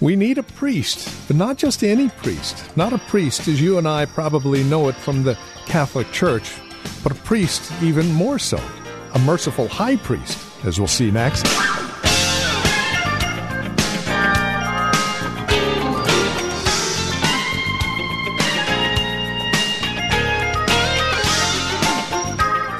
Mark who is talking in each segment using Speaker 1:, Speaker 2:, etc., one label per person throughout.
Speaker 1: We need a priest, but not just any priest. Not a priest as you and I probably know it from the Catholic Church, but a priest even more so. A merciful high priest, as we'll see next.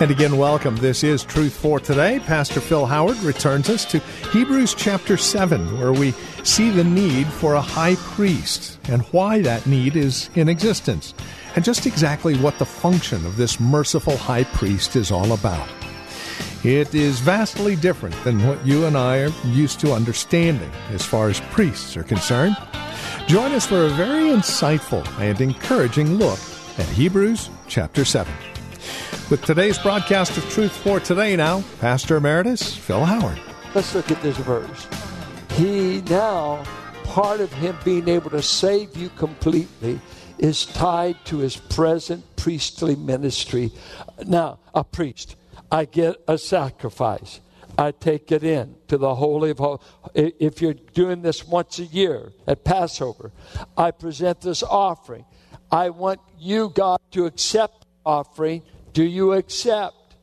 Speaker 1: And again, welcome. This is Truth for Today. Pastor Phil Howard returns us to Hebrews chapter 7, where we see the need for a high priest and why that need is in existence, and just exactly what the function of this merciful high priest is all about. It is vastly different than what you and I are used to understanding as far as priests are concerned. Join us for a very insightful and encouraging look at Hebrews chapter 7. With today's broadcast of Truth for Today now, Pastor Emeritus Phil Howard.
Speaker 2: Let's look at this verse. He now, part of him being able to save you completely, is tied to his present priestly ministry. Now, a priest, I get a sacrifice. I take it in to the Holy of Holies. If you're doing this once a year at Passover, I present this offering. I want you, God, to accept offering do you accept?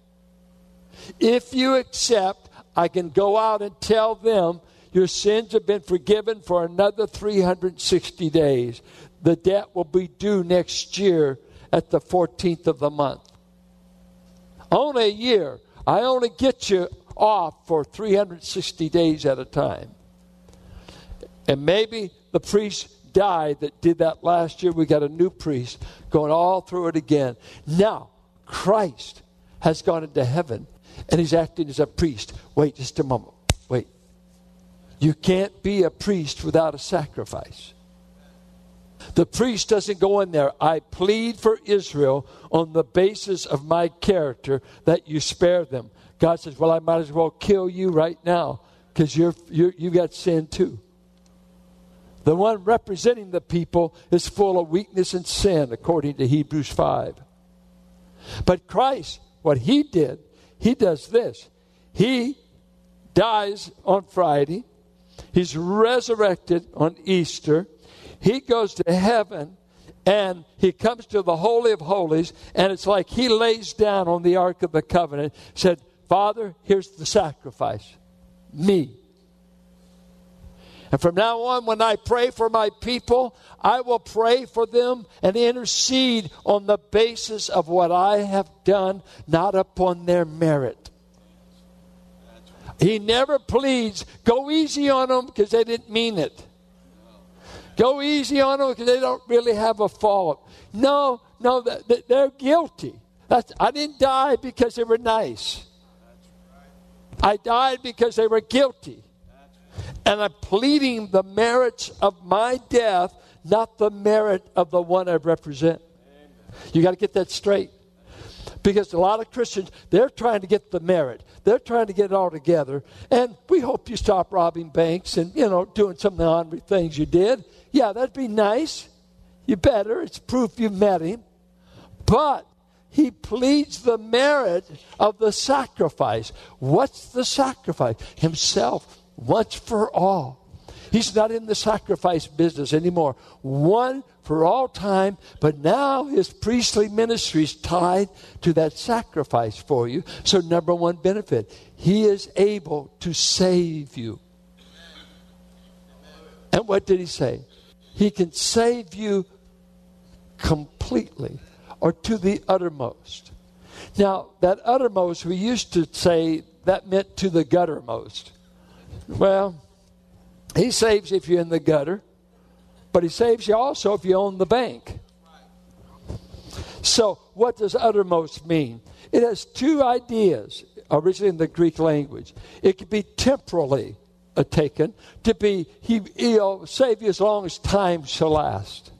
Speaker 2: If you accept, I can go out and tell them your sins have been forgiven for another 360 days. The debt will be due next year at the 14th of the month. Only a year. I only get you off for 360 days at a time. And maybe the priest died that did that last year. We got a new priest going all through it again. Now, Christ has gone into heaven and he's acting as a priest. Wait just a moment. Wait. You can't be a priest without a sacrifice. The priest doesn't go in there. I plead for Israel on the basis of my character that you spare them. God says, Well, I might as well kill you right now because you're, you got sin too. The one representing the people is full of weakness and sin, according to Hebrews 5. But Christ, what he did, he does this. He dies on Friday, he's resurrected on Easter, he goes to heaven. And he comes to the Holy of Holies, and it's like he lays down on the Ark of the Covenant, said, Father, here's the sacrifice. Me. And from now on, when I pray for my people, I will pray for them and intercede on the basis of what I have done, not upon their merit. He never pleads, go easy on them because they didn't mean it. Go easy on them because they don't really have a fault. No, no, they're guilty. That's, I didn't die because they were nice. I died because they were guilty. And I'm pleading the merits of my death, not the merit of the one I represent. You got to get that straight. Because a lot of Christians, they're trying to get the merit. They're trying to get it all together. And we hope you stop robbing banks and, you know, doing some of the honorary things you did. Yeah, that'd be nice. You better. It's proof you met him. But he pleads the merit of the sacrifice. What's the sacrifice? Himself once for all. He's not in the sacrifice business anymore. One for all time, but now his priestly ministry is tied to that sacrifice for you. So, number one benefit, he is able to save you. And what did he say? He can save you completely or to the uttermost. Now, that uttermost, we used to say that meant to the guttermost. Well, he saves if you're in the gutter, but he saves you also if you own the bank. So, what does uttermost mean? It has two ideas originally in the Greek language. It could be temporally taken to be, he, he'll save you as long as time shall last.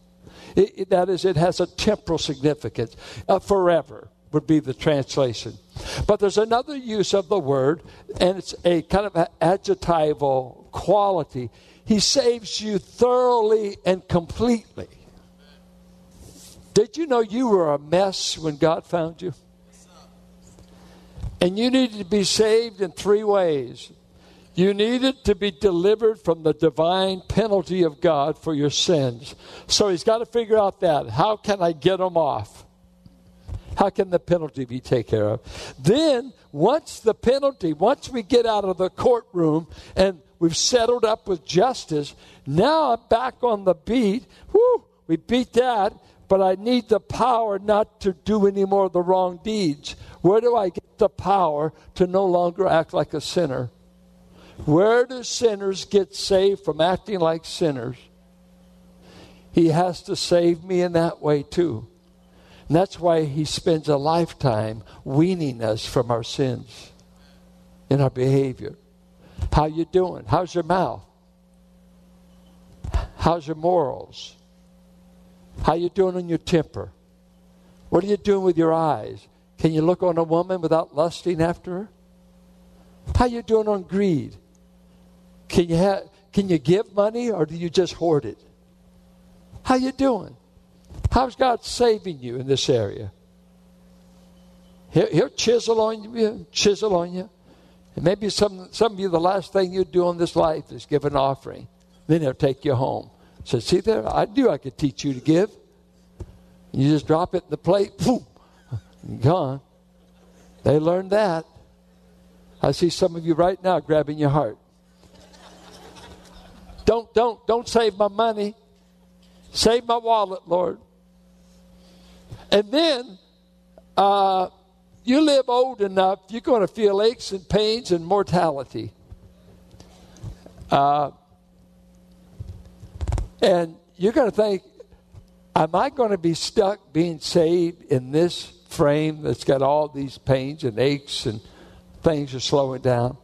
Speaker 2: It, it, that is, it has a temporal significance. Uh, forever would be the translation. But there's another use of the word, and it's a kind of adjectival quality. He saves you thoroughly and completely. Did you know you were a mess when God found you? And you needed to be saved in three ways. You needed to be delivered from the divine penalty of God for your sins. So he's got to figure out that. How can I get them off? How can the penalty be taken care of? Then, once the penalty, once we get out of the courtroom and we've settled up with justice, now I'm back on the beat. Whoo, we beat that, but I need the power not to do any more of the wrong deeds. Where do I get the power to no longer act like a sinner? Where do sinners get saved from acting like sinners? He has to save me in that way too. And that's why he spends a lifetime weaning us from our sins in our behavior. How you doing? How's your mouth? How's your morals? How you doing on your temper? What are you doing with your eyes? Can you look on a woman without lusting after her? How you doing on greed? Can you can you give money or do you just hoard it? How you doing? How's God saving you in this area? He'll, chisel on you, chisel on you. And maybe some, some of you, the last thing you do in this life is give an offering. Then he'll take you home. So, see there, I knew I could teach you to give. You just drop it in the plate, boom, gone. They learned that. I see some of you right now grabbing your heart. Don't, don't, don't save my money. Save my wallet, Lord. And then uh, you live old enough, you're going to feel aches and pains and mortality. Uh, and you're going to think, am I going to be stuck being saved in this frame that's got all these pains and aches and things are slowing down?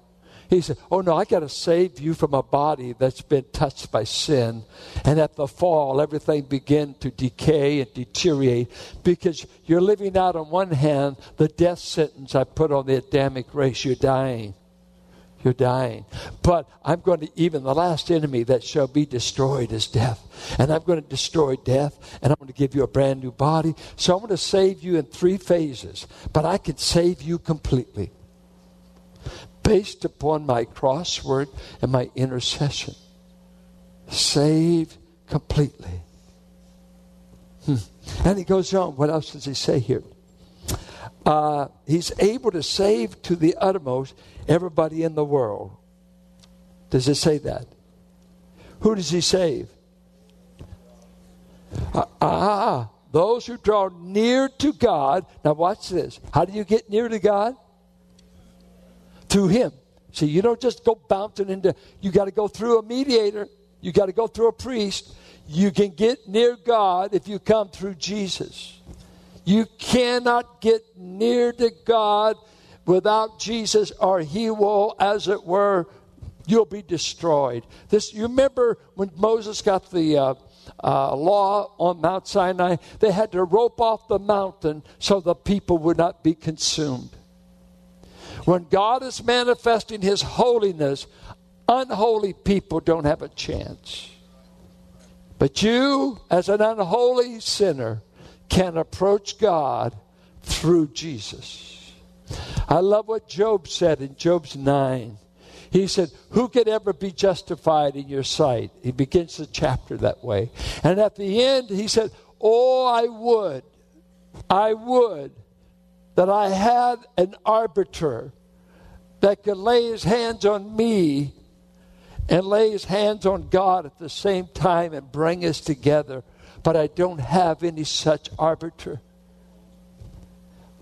Speaker 2: He said, Oh no, I got to save you from a body that's been touched by sin. And at the fall, everything began to decay and deteriorate because you're living out on one hand the death sentence I put on the Adamic race. You're dying. You're dying. But I'm going to, even the last enemy that shall be destroyed is death. And I'm going to destroy death, and I'm going to give you a brand new body. So I'm going to save you in three phases, but I can save you completely based upon my cross work and my intercession. Saved completely. Hmm. And he goes on. What else does he say here? Uh, he's able to save to the uttermost everybody in the world. Does it say that? Who does he save? Uh, ah, those who draw near to God. Now, watch this. How do you get near to God? Through him. See, you don't just go bouncing into, you got to go through a mediator, you got to go through a priest. You can get near God if you come through Jesus. You cannot get near to God without Jesus, or he will, as it were, you'll be destroyed. This, you remember when Moses got the uh, uh, law on Mount Sinai? They had to rope off the mountain so the people would not be consumed. When God is manifesting His holiness, unholy people don't have a chance. But you, as an unholy sinner, can approach God through Jesus. I love what Job said in Job's 9. He said, Who could ever be justified in your sight? He begins the chapter that way. And at the end, he said, Oh, I would, I would that I had an arbiter that could lay his hands on me and lay his hands on God at the same time and bring us together. But I don't have any such arbiter.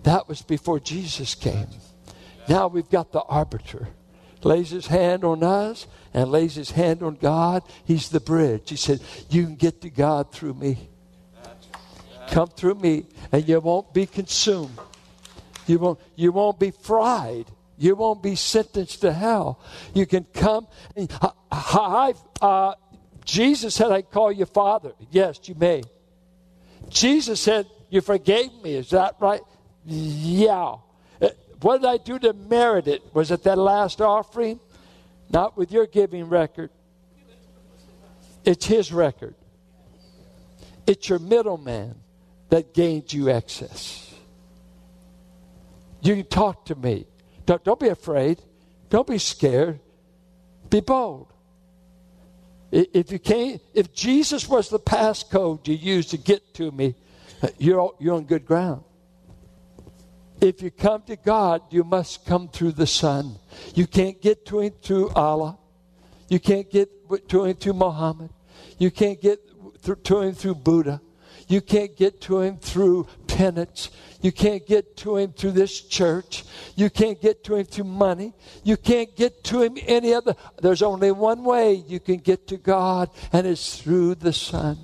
Speaker 2: That was before Jesus came. Now we've got the arbiter. Lays his hand on us and lays his hand on God. He's the bridge. He said, You can get to God through me. Come through me, and you won't be consumed. You won't, you won't be fried You won't be sentenced to hell. You can come. And, I, uh, Jesus said, I call you Father. Yes, you may. Jesus said, You forgave me. Is that right? Yeah. Uh, what did I do to merit it? Was it that last offering? Not with your giving record. It's his record. It's your middleman that gained you access. You can talk to me. Don't, don't be afraid. Don't be scared. Be bold. If you can't, if Jesus was the passcode you used to get to me, uh, you're, you're on good ground. If you come to God, you must come through the Son. You can't get to Him through Allah. You can't get to Him through Muhammad. You can't get to Him through Buddha. You can't get to Him through penance. You can't get to Him through this church. You can't get to Him through money. You can't get to Him any other. There's only one way you can get to God, and it's through the Son.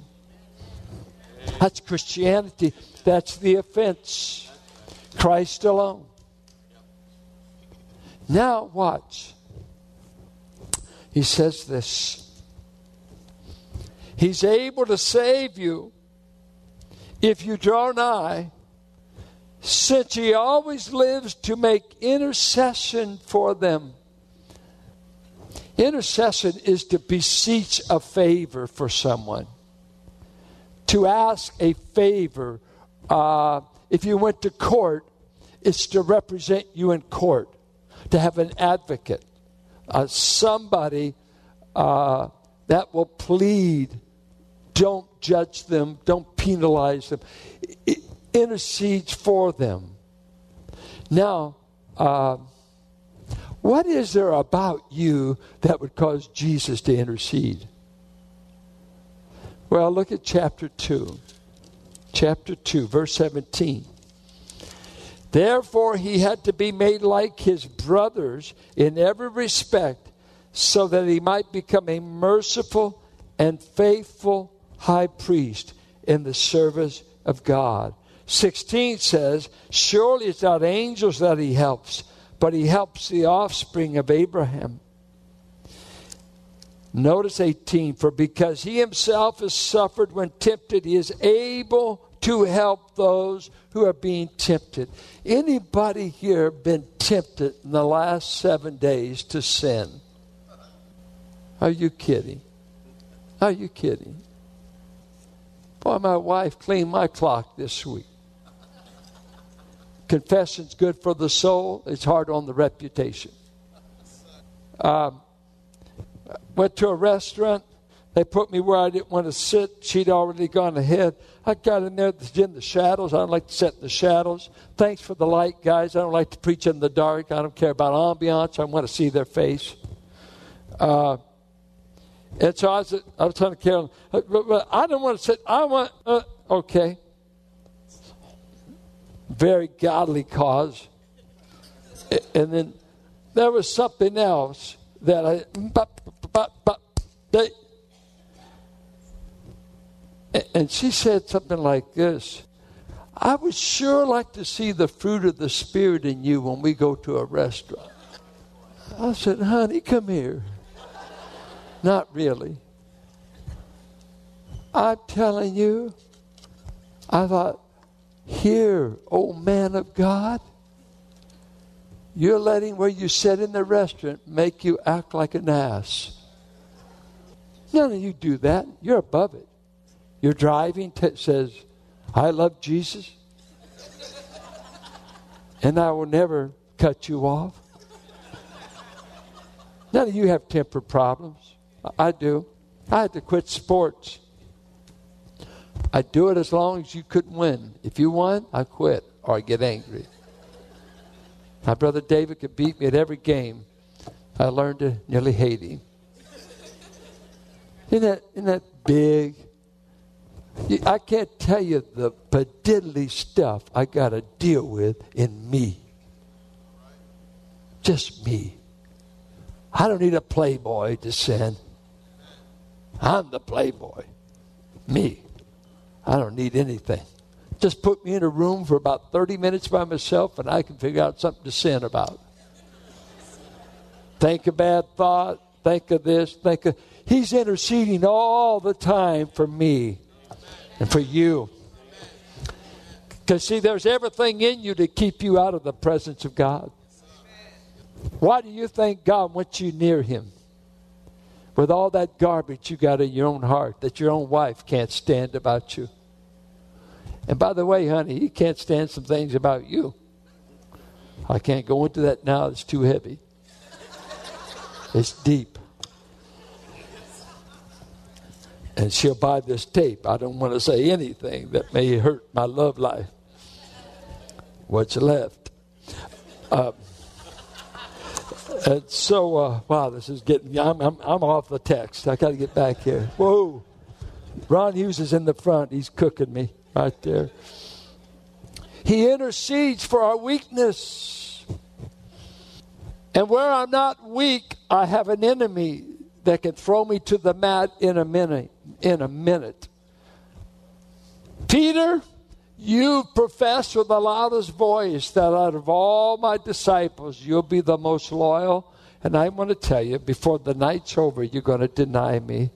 Speaker 2: That's Christianity. That's the offense. Christ alone. Now, watch. He says this He's able to save you if you draw nigh, since He always lives to make intercession for them. Intercession is to beseech a favor for someone, to ask a favor. Uh, if you went to court, it's to represent you in court, to have an advocate, uh, somebody uh, that will plead. Don't judge them, don't penalize them. It intercedes for them. Now, uh, what is there about you that would cause Jesus to intercede? Well, look at chapter 2 chapter 2, verse 17. Therefore, he had to be made like his brothers in every respect, so that he might become a merciful and faithful high priest in the service of God. 16 says, Surely it's not angels that he helps, but he helps the offspring of Abraham. Notice 18, for because he himself has suffered when tempted, he is able to help those who are being tempted. Anybody here been tempted in the last seven days to sin? Are you kidding? Are you kidding? Boy, my wife cleaned my clock this week. Confession's good for the soul, it's hard on the reputation. Um, Went to a restaurant. They put me where I didn't want to sit. She'd already gone ahead. I got in there in the shadows. I don't like to sit in the shadows. Thanks for the light, guys. I don't like to preach in the dark. I don't care about ambiance. I want to see their face. Uh, and so I was, I was telling Carolyn, but I don't want to sit. I want, uh, okay. Very godly cause. And then there was something else that I, but, but, but, they, and she said something like this I would sure like to see the fruit of the Spirit in you when we go to a restaurant. I said, honey, come here. Not really. I'm telling you, I thought, here, oh man of God, you're letting where you sit in the restaurant make you act like an ass. None of you do that. You're above it. Your driving t- says, I love Jesus, and I will never cut you off. None of you have temper problems. I do. I had to quit sports. I do it as long as you couldn't win. If you won, I quit or I get angry. My brother David could beat me at every game. I learned to nearly hate him. Isn't that, isn't that big? I can't tell you the pediddly stuff I got to deal with in me. Just me. I don't need a playboy to sin. I'm the playboy. Me. I don't need anything. Just put me in a room for about 30 minutes by myself and I can figure out something to sin about. Think a bad thought, think of this, think of. He's interceding all the time for me and for you. Because, see, there's everything in you to keep you out of the presence of God. Why do you think God wants you near Him? With all that garbage you got in your own heart that your own wife can't stand about you. And by the way, honey, He can't stand some things about you. I can't go into that now, it's too heavy. It's deep. And she'll buy this tape. I don't want to say anything that may hurt my love life. What's left? Uh, and so, uh, wow, this is getting, I'm, I'm, I'm off the text. I got to get back here. Whoa. Ron Hughes is in the front. He's cooking me right there. He intercedes for our weakness. And where I'm not weak, I have an enemy that can throw me to the mat in a minute. In a minute. Peter, you profess with the loudest voice that out of all my disciples, you'll be the most loyal. And I want to tell you, before the night's over, you're going to deny me.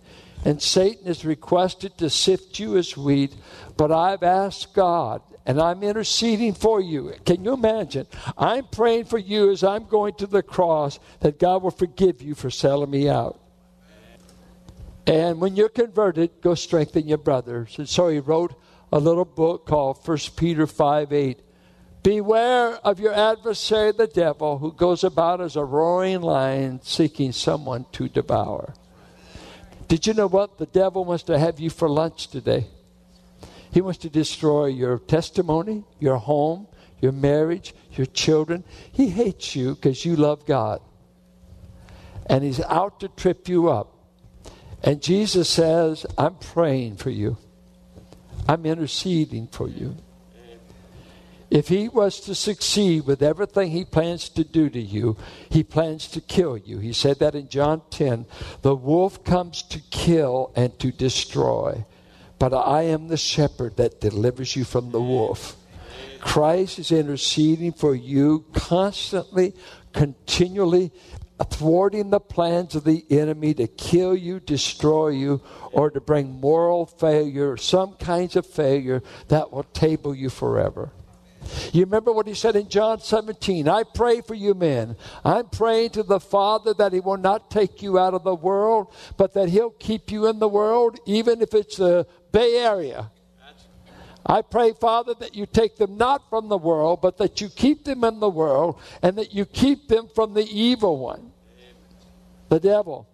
Speaker 2: And Satan has requested to sift you as wheat, but I've asked God and I'm interceding for you. Can you imagine? I'm praying for you as I'm going to the cross that God will forgive you for selling me out. And when you're converted, go strengthen your brothers. And so he wrote a little book called 1 Peter 5 8. Beware of your adversary, the devil, who goes about as a roaring lion seeking someone to devour. Did you know what? The devil wants to have you for lunch today. He wants to destroy your testimony, your home, your marriage, your children. He hates you because you love God. And he's out to trip you up. And Jesus says, I'm praying for you. I'm interceding for you. If he was to succeed with everything he plans to do to you, he plans to kill you. He said that in John 10. The wolf comes to kill and to destroy but I am the shepherd that delivers you from the wolf. Christ is interceding for you constantly, continually, thwarting the plans of the enemy to kill you, destroy you, or to bring moral failure, some kinds of failure that will table you forever. You remember what he said in John 17 I pray for you, men. I'm praying to the Father that he will not take you out of the world, but that he'll keep you in the world, even if it's the Bay Area. I pray, Father, that you take them not from the world, but that you keep them in the world and that you keep them from the evil one, the devil.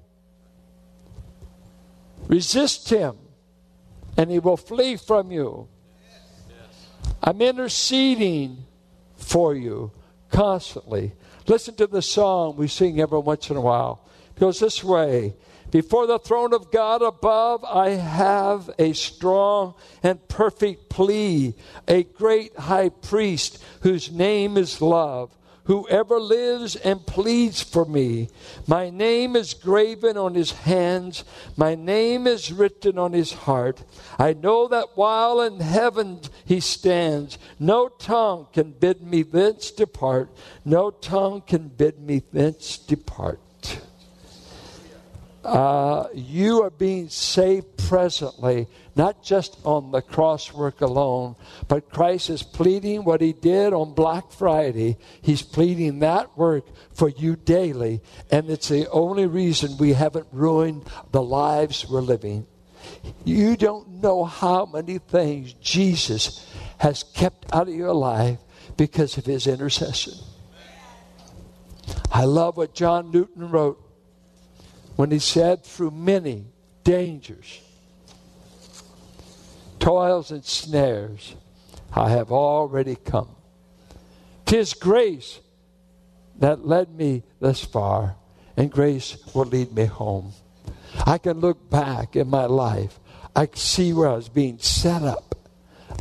Speaker 2: Resist him, and he will flee from you. I'm interceding for you constantly. Listen to the song we sing every once in a while. It goes this way Before the throne of God above, I have a strong and perfect plea, a great high priest whose name is love whoever lives and pleads for me. My name is graven on his hands, my name is written on his heart. I know that while in heaven he stands, no tongue can bid me thence depart, no tongue can bid me thence depart. Uh, you are being saved presently, not just on the cross work alone, but Christ is pleading what he did on Black Friday. He's pleading that work for you daily, and it's the only reason we haven't ruined the lives we're living. You don't know how many things Jesus has kept out of your life because of his intercession. I love what John Newton wrote when he said, through many dangers, toils, and snares, I have already come. Tis grace that led me thus far, and grace will lead me home. I can look back in my life. I see where I was being set up.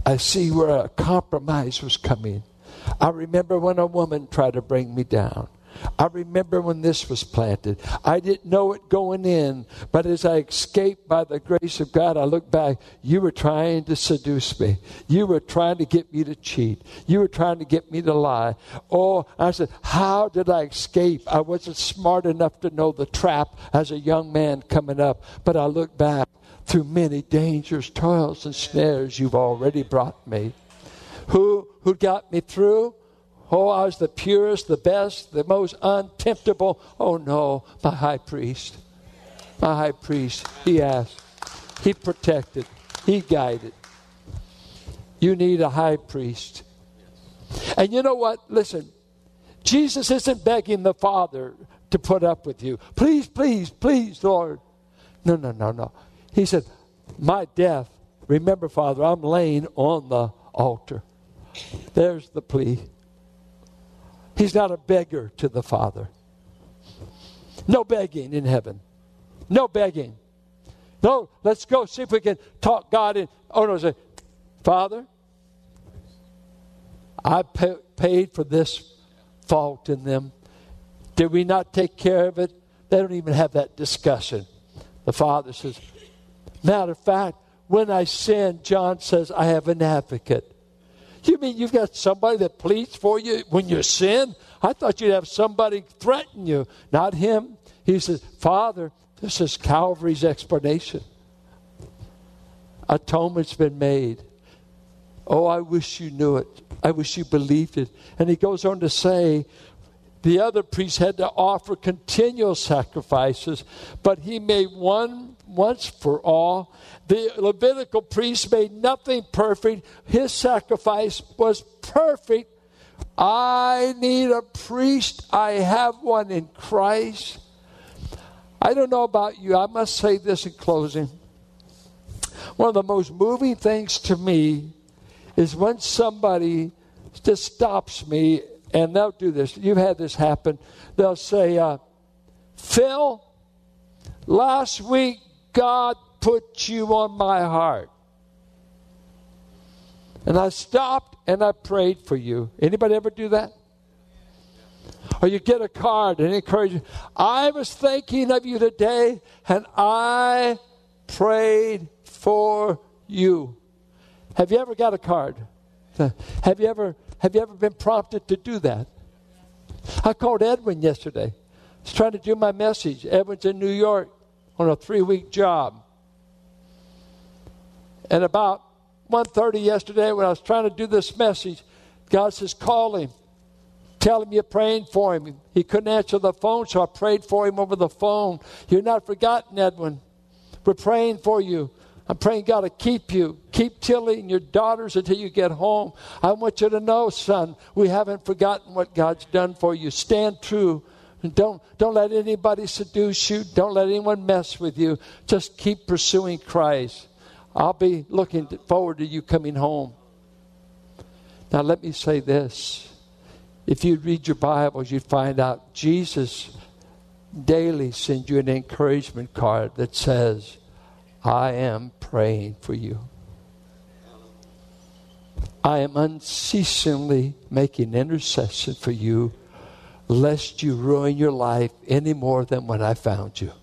Speaker 2: I see where a compromise was coming. I remember when a woman tried to bring me down. I remember when this was planted. I didn't know it going in, but as I escaped by the grace of God, I look back. You were trying to seduce me. You were trying to get me to cheat. You were trying to get me to lie. Oh, I said, How did I escape? I wasn't smart enough to know the trap as a young man coming up, but I look back through many dangers, toils, and snares you've already brought me. Who, who got me through? Oh, I was the purest, the best, the most untemptable. Oh, no, my high priest. My high priest. He asked, He protected, He guided. You need a high priest. And you know what? Listen, Jesus isn't begging the Father to put up with you. Please, please, please, Lord. No, no, no, no. He said, My death, remember, Father, I'm laying on the altar. There's the plea. He's not a beggar to the Father. No begging in heaven. No begging. No, let's go see if we can talk God in. Oh, no, say, Father, I pay, paid for this fault in them. Did we not take care of it? They don't even have that discussion. The Father says, Matter of fact, when I sin, John says, I have an advocate you mean you've got somebody that pleads for you when you sin? I thought you'd have somebody threaten you, not him. He says, Father, this is Calvary's explanation. Atonement's been made. Oh, I wish you knew it. I wish you believed it. And he goes on to say, the other priests had to offer continual sacrifices, but he made one once for all. The Levitical priest made nothing perfect. His sacrifice was perfect. I need a priest. I have one in Christ. I don't know about you. I must say this in closing. One of the most moving things to me is when somebody just stops me and they'll do this. You've had this happen. They'll say, uh, Phil, last week God put you on my heart. And I stopped and I prayed for you. Anybody ever do that? Or you get a card and encourage you. I was thinking of you today and I prayed for you. Have you ever got a card? Have you ever have you ever been prompted to do that? I called Edwin yesterday. He's trying to do my message. Edwin's in New York on a three-week job. And about 1.30 yesterday when I was trying to do this message, God says, call him. Tell him you're praying for him. He couldn't answer the phone, so I prayed for him over the phone. You're not forgotten, Edwin. We're praying for you. I'm praying God to keep you. Keep Tilly and your daughters until you get home. I want you to know, son, we haven't forgotten what God's done for you. Stand true. Don't, don't let anybody seduce you. Don't let anyone mess with you. Just keep pursuing Christ. I'll be looking forward to you coming home. Now, let me say this. If you read your Bibles, you'd find out Jesus daily sends you an encouragement card that says, I am praying for you. I am unceasingly making intercession for you, lest you ruin your life any more than when I found you.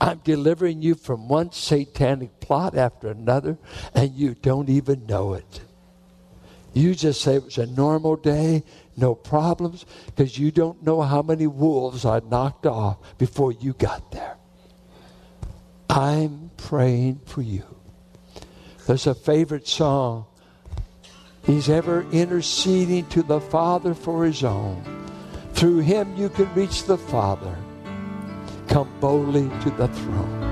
Speaker 2: I'm delivering you from one satanic plot after another, and you don't even know it. You just say it was a normal day, no problems, because you don't know how many wolves I knocked off before you got there. I'm praying for you. There's a favorite song. He's ever interceding to the Father for his own. Through him you can reach the Father. Come boldly to the throne.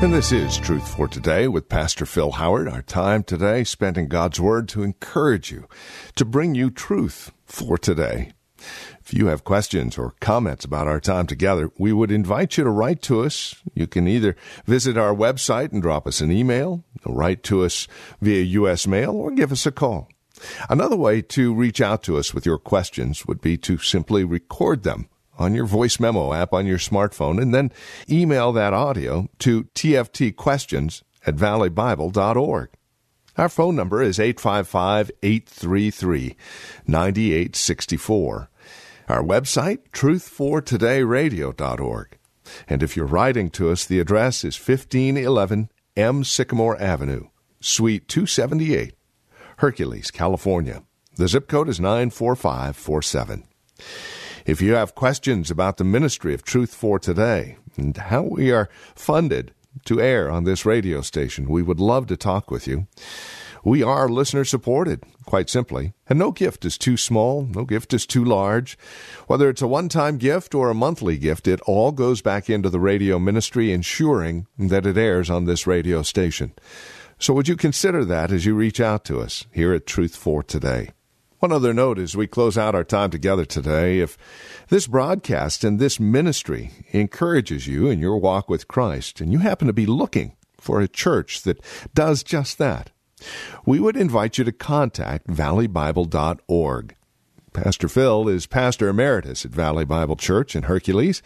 Speaker 1: And this is Truth for Today with Pastor Phil Howard. Our time today spent in God's Word to encourage you, to bring you truth for today. If you have questions or comments about our time together, we would invite you to write to us. You can either visit our website and drop us an email, write to us via U.S. mail, or give us a call. Another way to reach out to us with your questions would be to simply record them on your voice memo app on your smartphone and then email that audio to tftquestions at valleybible.org. Our phone number is 855 833 9864. Our website, truthfortodayradio.org. And if you're writing to us, the address is 1511 M. Sycamore Avenue, Suite 278, Hercules, California. The zip code is 94547. If you have questions about the ministry of Truth for Today and how we are funded to air on this radio station, we would love to talk with you. We are listener supported, quite simply, and no gift is too small, no gift is too large. Whether it's a one time gift or a monthly gift, it all goes back into the radio ministry, ensuring that it airs on this radio station. So would you consider that as you reach out to us here at Truth for Today? One other note as we close out our time together today if this broadcast and this ministry encourages you in your walk with Christ, and you happen to be looking for a church that does just that, we would invite you to contact valleybible.org. Pastor Phil is pastor emeritus at Valley Bible Church in Hercules,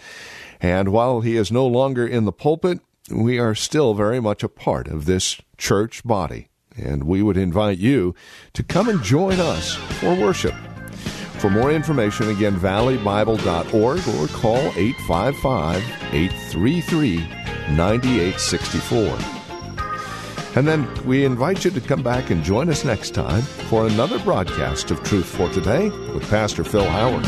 Speaker 1: and while he is no longer in the pulpit, we are still very much a part of this church body and we would invite you to come and join us for worship. For more information, again, valleybible.org or call 855 833 9864. And then we invite you to come back and join us next time for another broadcast of Truth for Today with Pastor Phil Howard.